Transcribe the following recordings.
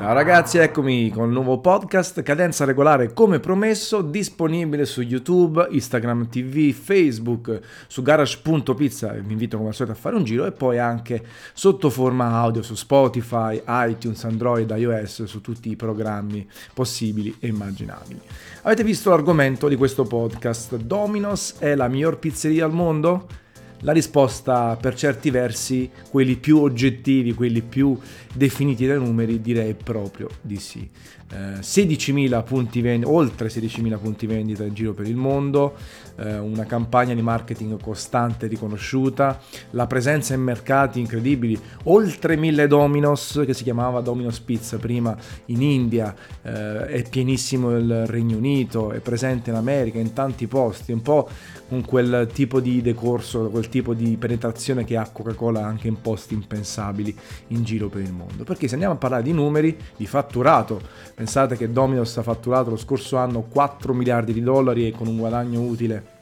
Ciao ragazzi, eccomi con un nuovo podcast Cadenza Regolare come promesso, disponibile su YouTube, Instagram TV, Facebook, su garage.pizza, vi invito come al solito a fare un giro e poi anche sotto forma audio su Spotify, iTunes, Android, iOS, su tutti i programmi possibili e immaginabili. Avete visto l'argomento di questo podcast? Domino's è la miglior pizzeria al mondo? La risposta per certi versi, quelli più oggettivi, quelli più definiti dai numeri, direi proprio di sì. Eh, 16.000 punti vendita, oltre 16.000 punti vendita in giro per il mondo, eh, una campagna di marketing costante e riconosciuta, la presenza in mercati incredibili, oltre 1000 Dominos che si chiamava Dominos Pizza prima in India, eh, è pienissimo il Regno Unito, è presente in America, in tanti posti, un po' con quel tipo di decorso, quel tipo di penetrazione che ha Coca-Cola anche in posti impensabili in giro per il mondo. Perché se andiamo a parlare di numeri, di fatturato, pensate che Domino's ha fatturato lo scorso anno 4 miliardi di dollari e con un guadagno utile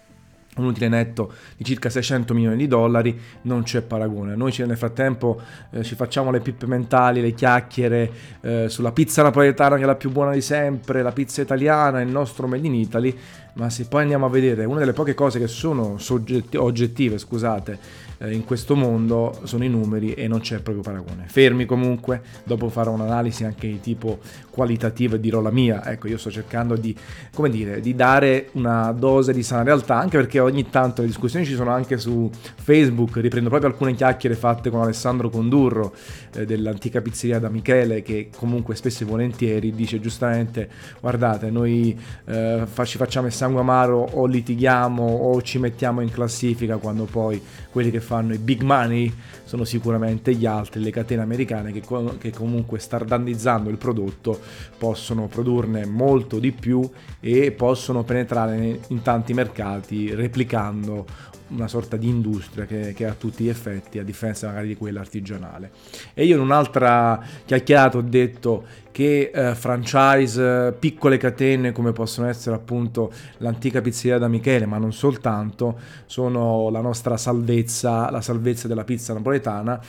un utile netto di circa 600 milioni di dollari, non c'è paragone. Noi nel frattempo eh, ci facciamo le pippe mentali, le chiacchiere eh, sulla pizza napoletana che è la più buona di sempre, la pizza italiana, il nostro Made in Italy, ma se poi andiamo a vedere una delle poche cose che sono soggetti- oggettive, scusate, eh, in questo mondo sono i numeri e non c'è proprio paragone. Fermi comunque, dopo farò un'analisi anche di tipo qualitativa e dirò la mia. Ecco, io sto cercando di, come dire, di dare una dose di sana realtà, anche perché ogni tanto le discussioni ci sono anche su Facebook, riprendo proprio alcune chiacchiere fatte con Alessandro Condurro eh, dell'antica pizzeria da Michele, che comunque spesso e volentieri dice giustamente, guardate, noi eh, ci facciamo il sangue amaro o litighiamo o ci mettiamo in classifica quando poi quelli che fanno i big money sono sicuramente gli altri, le catene americane che, che comunque stardandizzando il prodotto possono produrne molto di più e possono penetrare in tanti mercati replicando una sorta di industria che, che, ha tutti gli effetti, a differenza magari di quella artigianale. E io in un'altra chiacchierata ho detto che eh, franchise, piccole catene come possono essere appunto l'antica pizzeria da Michele, ma non soltanto, sono la nostra salvezza, la salvezza della pizza napoletana,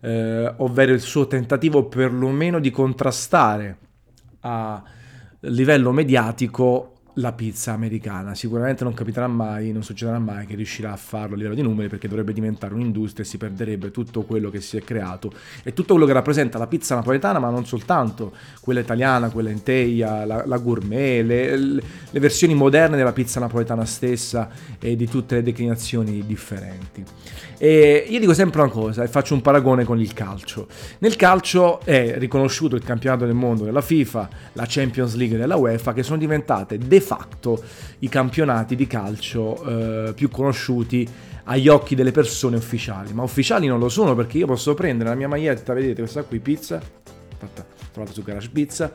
eh, ovvero il suo tentativo perlomeno di contrastare a livello mediatico la pizza americana. Sicuramente non capiterà mai, non succederà mai che riuscirà a farlo a livello di numeri perché dovrebbe diventare un'industria e si perderebbe tutto quello che si è creato e tutto quello che rappresenta la pizza napoletana, ma non soltanto quella italiana, quella in teglia, la, la gourmet, le, le, versioni moderne della pizza napoletana stessa e di tutte le declinazioni differenti. E io dico sempre una cosa e faccio un paragone con il calcio. Nel calcio è riconosciuto il campionato del mondo della FIFA, la Champions League della UEFA che sono diventate de facto i campionati di calcio eh, più conosciuti agli occhi delle persone ufficiali. Ma ufficiali non lo sono perché io posso prendere la mia maglietta, vedete questa qui, pizza, fatta, trovata su Garage Pizza,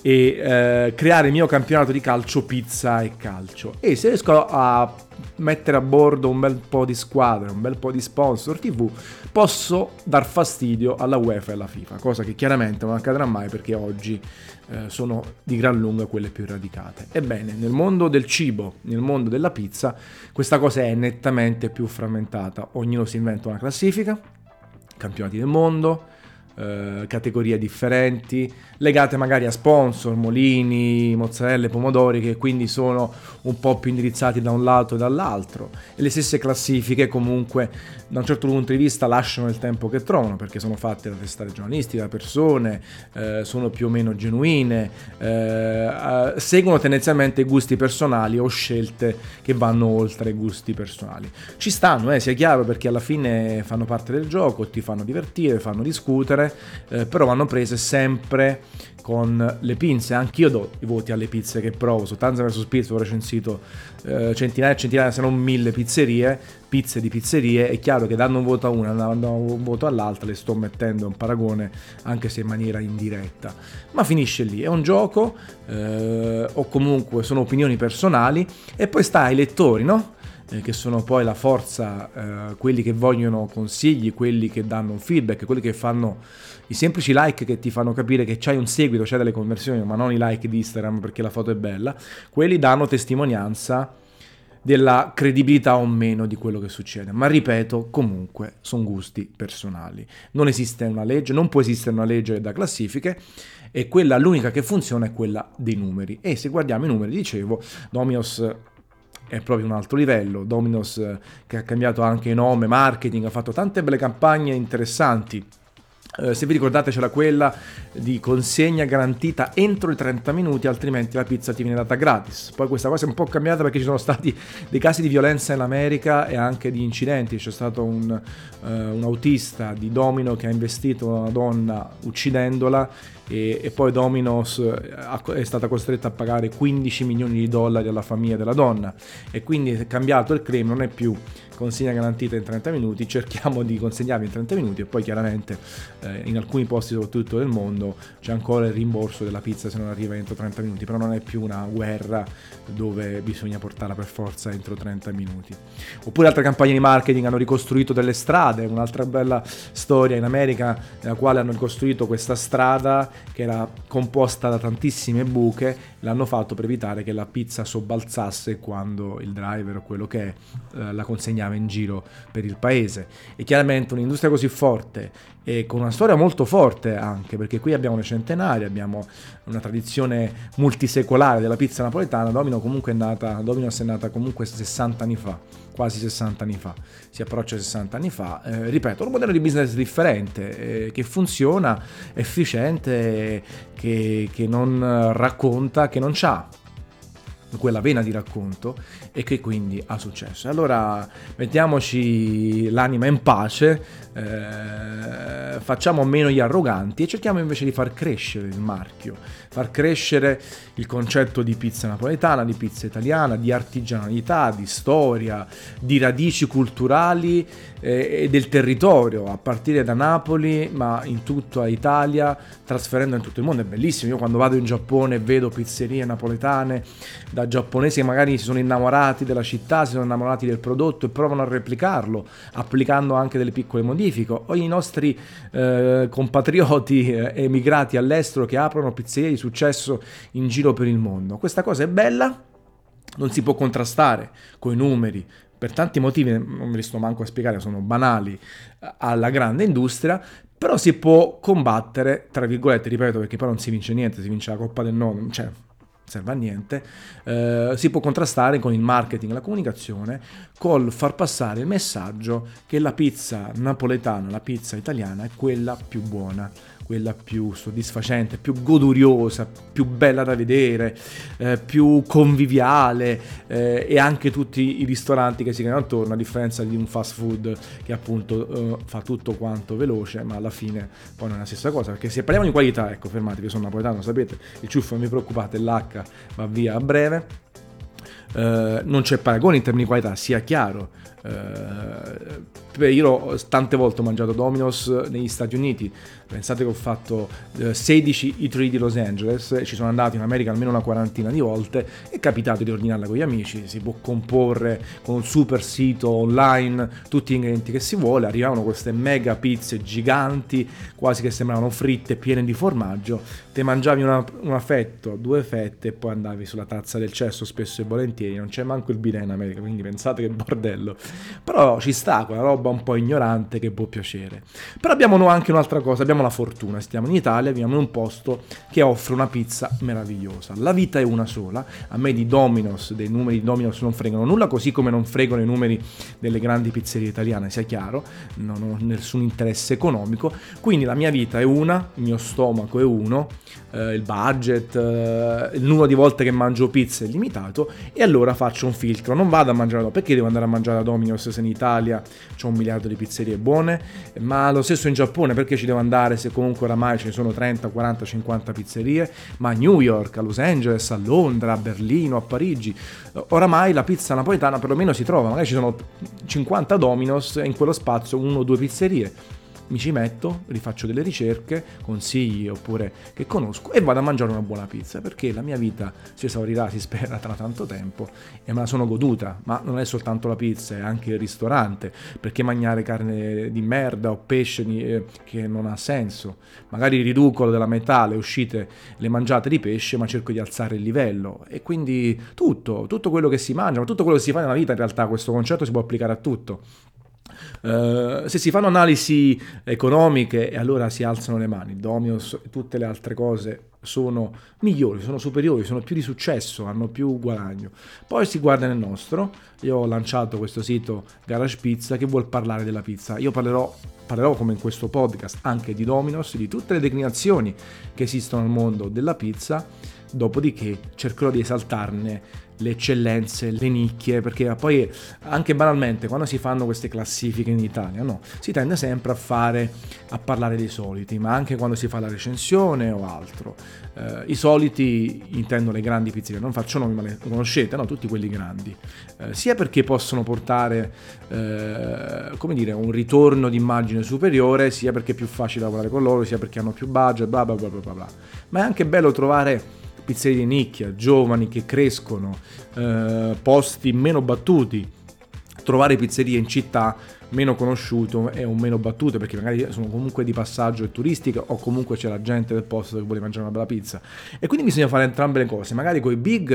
e eh, creare il mio campionato di calcio pizza e calcio. E se riesco a mettere a bordo un bel po' di squadre, un bel po' di sponsor TV, posso dar fastidio alla UEFA e alla FIFA, cosa che chiaramente non accadrà mai perché oggi eh, sono di gran lunga quelle più radicate. Ebbene, nel mondo del cibo, nel mondo della pizza, questa cosa è nettamente più frammentata. Ognuno si inventa una classifica, campionati del mondo, eh, categorie differenti, legate magari a sponsor, molini, mozzarelle, pomodori, che quindi sono un po' più indirizzati da un lato e dall'altro. E le stesse classifiche comunque da un certo punto di vista lasciano il tempo che trovano, perché sono fatte da testate giornalistiche, da persone, eh, sono più o meno genuine, eh, seguono tendenzialmente gusti personali o scelte che vanno oltre i gusti personali. Ci stanno, eh, sia chiaro, perché alla fine fanno parte del gioco, ti fanno divertire, fanno discutere, eh, però vanno prese sempre con le pinze. Anch'io do i voti alle pizze che provo. Su Tanza vs Pizza ho recensito eh, centinaia e centinaia, se non mille pizzerie, pizze di pizzerie. È chiaro che dando un voto a una, dando un voto all'altra, le sto mettendo un paragone, anche se in maniera indiretta. Ma finisce lì, è un gioco, eh, o comunque sono opinioni personali, e poi sta ai lettori, no? Eh, che sono poi la forza, eh, quelli che vogliono consigli, quelli che danno un feedback, quelli che fanno i semplici like che ti fanno capire che c'hai un seguito, c'hai delle conversioni, ma non i like di Instagram perché la foto è bella, quelli danno testimonianza della credibilità o meno di quello che succede. Ma ripeto, comunque sono gusti personali. Non esiste una legge, non può esistere una legge da classifiche e quella l'unica che funziona è quella dei numeri. E se guardiamo i numeri, dicevo, Dominos è proprio un altro livello. Dominos che ha cambiato anche nome, marketing, ha fatto tante belle campagne interessanti eh, se vi ricordate c'era quella di consegna garantita entro i 30 minuti, altrimenti la pizza ti viene data gratis. Poi questa cosa è un po' cambiata perché ci sono stati dei casi di violenza in America e anche di incidenti. C'è stato un, uh, un autista di Domino che ha investito una donna uccidendola e, e, poi Domino's eh, è stata costretta a pagare 15 milioni di dollari alla famiglia della donna e quindi è cambiato il claim, non è più consegna garantita in 30 minuti, cerchiamo di consegnarvi in 30 minuti e poi chiaramente eh, in alcuni posti soprattutto del mondo c'è ancora il rimborso della pizza se non arriva entro 30 minuti, però non è più una guerra dove bisogna portarla per forza entro 30 minuti. Oppure altre campagne di marketing hanno ricostruito delle strade, un'altra bella storia in America nella quale hanno ricostruito questa strada che era composta da tantissime buche, l'hanno fatto per evitare che la pizza sobbalzasse quando il driver o quello che è eh, la consegnava in giro per il paese. E chiaramente un'industria così forte e con una storia molto forte anche, perché qui abbiamo le centenarie, abbiamo una tradizione multisecolare della pizza napoletana, Domino comunque è nata, Domino's è nata comunque 60 anni fa, quasi 60 anni fa, si approccia 60 anni fa, eh, ripeto, un modello di business differente, eh, che funziona, efficiente, che, che non racconta, che non ha quella vena di racconto e che quindi ha successo. Allora mettiamoci l'anima in pace, eh, facciamo meno gli arroganti e cerchiamo invece di far crescere il marchio, far crescere il concetto di pizza napoletana, di pizza italiana, di artigianalità, di storia, di radici culturali eh, e del territorio, a partire da Napoli ma in tutta Italia, trasferendo in tutto il mondo. È bellissimo, io quando vado in Giappone vedo pizzerie napoletane da giapponesi che magari si sono innamorati della città, si sono innamorati del prodotto e provano a replicarlo, applicando anche delle piccole modifiche. O i nostri eh, compatrioti eh, emigrati all'estero che aprono pizzerie di successo in giro per il mondo. Questa cosa è bella, non si può contrastare con i numeri, per tanti motivi, non ve li sto manco a spiegare, sono banali, alla grande industria, però si può combattere, tra virgolette, ripeto, perché poi non si vince niente, si vince la Coppa del Nome, cioè serve a niente, eh, si può contrastare con il marketing la comunicazione col far passare il messaggio che la pizza napoletana, la pizza italiana è quella più buona quella più soddisfacente, più goduriosa, più bella da vedere, eh, più conviviale eh, e anche tutti i ristoranti che si creano attorno, a differenza di un fast food che appunto eh, fa tutto quanto veloce, ma alla fine poi non è la stessa cosa, perché se parliamo di qualità, ecco fermatevi, sono napoletano, sapete, il ciuffo non vi preoccupate, l'H va via a breve, eh, non c'è paragone in termini di qualità, sia chiaro. Uh, io tante volte ho mangiato Domino's negli Stati Uniti, Pensate che ho fatto 16 eh, E3 di Los Angeles, ci sono andato in America almeno una quarantina di volte, è capitato di ordinarla con gli amici, si può comporre con un super sito online tutti gli ingredienti che si vuole, arrivavano queste mega pizze giganti, quasi che sembravano fritte, piene di formaggio, te mangiavi una, una fetta, due fette e poi andavi sulla tazza del cesso spesso e volentieri, non c'è manco il bidet in America, quindi pensate che bordello. Però ci sta quella roba un po' ignorante che può piacere. Però abbiamo anche un'altra cosa, abbiamo abbiamo la fortuna, stiamo in Italia, viviamo in un posto che offre una pizza meravigliosa. La vita è una sola, a me di Domino's, dei numeri di Domino's non fregano nulla, così come non fregano i numeri delle grandi pizzerie italiane, sia chiaro, non ho nessun interesse economico, quindi la mia vita è una, il mio stomaco è uno, eh, il budget, eh, il numero di volte che mangio pizza è limitato e allora faccio un filtro, non vado a mangiare da perché devo andare a mangiare da Domino's se in Italia c'è un miliardo di pizzerie buone, ma lo stesso in Giappone perché ci devo andare fare se comunque oramai ce ne sono 30, 40, 50 pizzerie, ma a New York, a Los Angeles, a Londra, a Berlino, a Parigi, oramai la pizza napoletana perlomeno si trova, magari ci sono 50 Dominos e in quello spazio uno o due pizzerie. Mi ci metto, rifaccio delle ricerche, consigli oppure che conosco e vado a mangiare una buona pizza perché la mia vita si esaurirà, si spera, tra tanto tempo e me la sono goduta, ma non è soltanto la pizza, è anche il ristorante, perché mangiare carne di merda o pesce eh, che non ha senso. Magari riduco della metà le uscite, le mangiate di pesce, ma cerco di alzare il livello e quindi tutto, tutto quello che si mangia, ma tutto quello che si fa nella vita in realtà questo concetto si può applicare a tutto. Uh, se si fanno analisi economiche allora si alzano le mani, Domios e tutte le altre cose sono migliori, sono superiori, sono più di successo, hanno più guadagno. Poi si guarda nel nostro, io ho lanciato questo sito Garage Pizza che vuol parlare della pizza. Io parlerò, parlerò come in questo podcast anche di Dominos, di tutte le declinazioni che esistono nel mondo della pizza, dopodiché cercherò di esaltarne le eccellenze, le nicchie, perché poi anche banalmente quando si fanno queste classifiche in Italia, no, si tende sempre a fare a parlare dei soliti, ma anche quando si fa la recensione o altro. Eh, I soliti intendo le grandi pizzerie, non faccio nomi, ma le conoscete, no? tutti quelli grandi, eh, sia perché possono portare eh, come dire, un ritorno di immagine superiore, sia perché è più facile lavorare con loro, sia perché hanno più budget, bla bla bla bla bla. Ma è anche bello trovare pizzerie di nicchia, giovani che crescono, eh, posti meno battuti, trovare pizzerie in città meno conosciute e un meno battute perché magari sono comunque di passaggio e turistica o comunque c'è la gente del posto che vuole mangiare una bella pizza. E quindi bisogna fare entrambe le cose. Magari con i big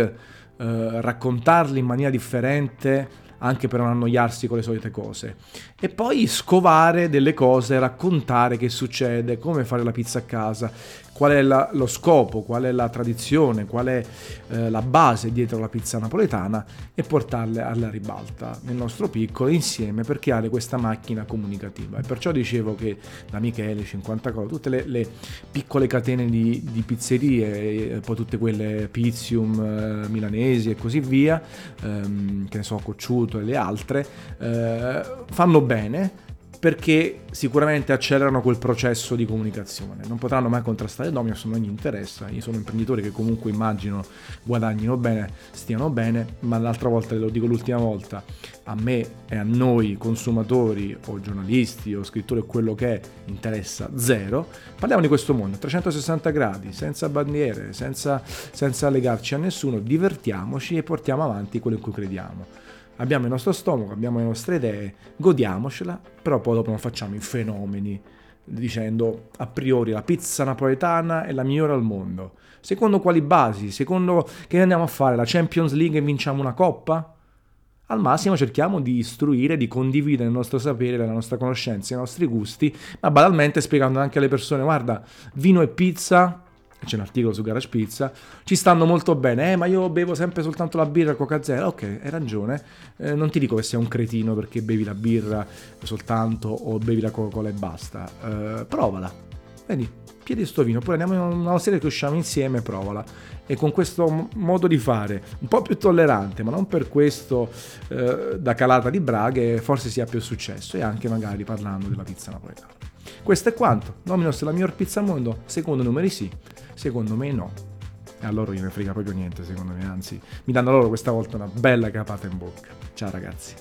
eh, raccontarli in maniera differente anche per non annoiarsi con le solite cose. E poi scovare delle cose, raccontare che succede, come fare la pizza a casa, qual è la, lo scopo, qual è la tradizione, qual è eh, la base dietro la pizza napoletana e portarle alla ribalta nel nostro piccolo insieme per creare questa macchina comunicativa. E perciò dicevo che da Michele, 50 cose, tutte le, le piccole catene di, di, pizzerie, poi tutte quelle Pizium, eh, milanesi e così via, ehm, che ne so, Cocciuto e le altre, eh, fanno bene perché sicuramente accelerano quel processo di comunicazione. Non potranno mai contrastare Dominos, non gli interessa. Io sono imprenditori che comunque immagino guadagnino bene, stiano bene, ma l'altra volta, lo dico l'ultima volta, a me e a noi consumatori o giornalisti o scrittori o quello che è interessa zero. Parliamo di questo mondo, 360 gradi, senza bandiere, senza, senza legarci a nessuno, divertiamoci e portiamo avanti quello in cui crediamo abbiamo il nostro stomaco, abbiamo le nostre idee, godiamocela, però poi dopo non facciamo i fenomeni dicendo a priori la pizza napoletana è la migliore al mondo. Secondo quali basi? Secondo che andiamo a fare? La Champions League e vinciamo una coppa? Al massimo cerchiamo di istruire, di condividere il nostro sapere, la nostra conoscenza, i nostri gusti, ma banalmente spiegando anche alle persone, guarda, vino e pizza c'è un articolo su Garage Pizza, ci stanno molto bene, eh, ma io bevo sempre soltanto la birra Coca Zero, ok, hai ragione, eh, non ti dico che sei un cretino perché bevi la birra soltanto o bevi la Coca-Cola e basta, eh, provala, vedi, chiedi sto vino, oppure andiamo in una sera che usciamo insieme, provala. E con questo modo di fare, un po' più tollerante, ma non per questo eh, da calata di braghe, forse sia più successo, e anche magari parlando della pizza napoletana. Questo è quanto. Dominos è la miglior pizza al mondo? Secondo numeri sì, secondo me no. E a loro gliene frega proprio niente, secondo me, anzi, mi danno loro questa volta una bella capata in bocca. Ciao ragazzi.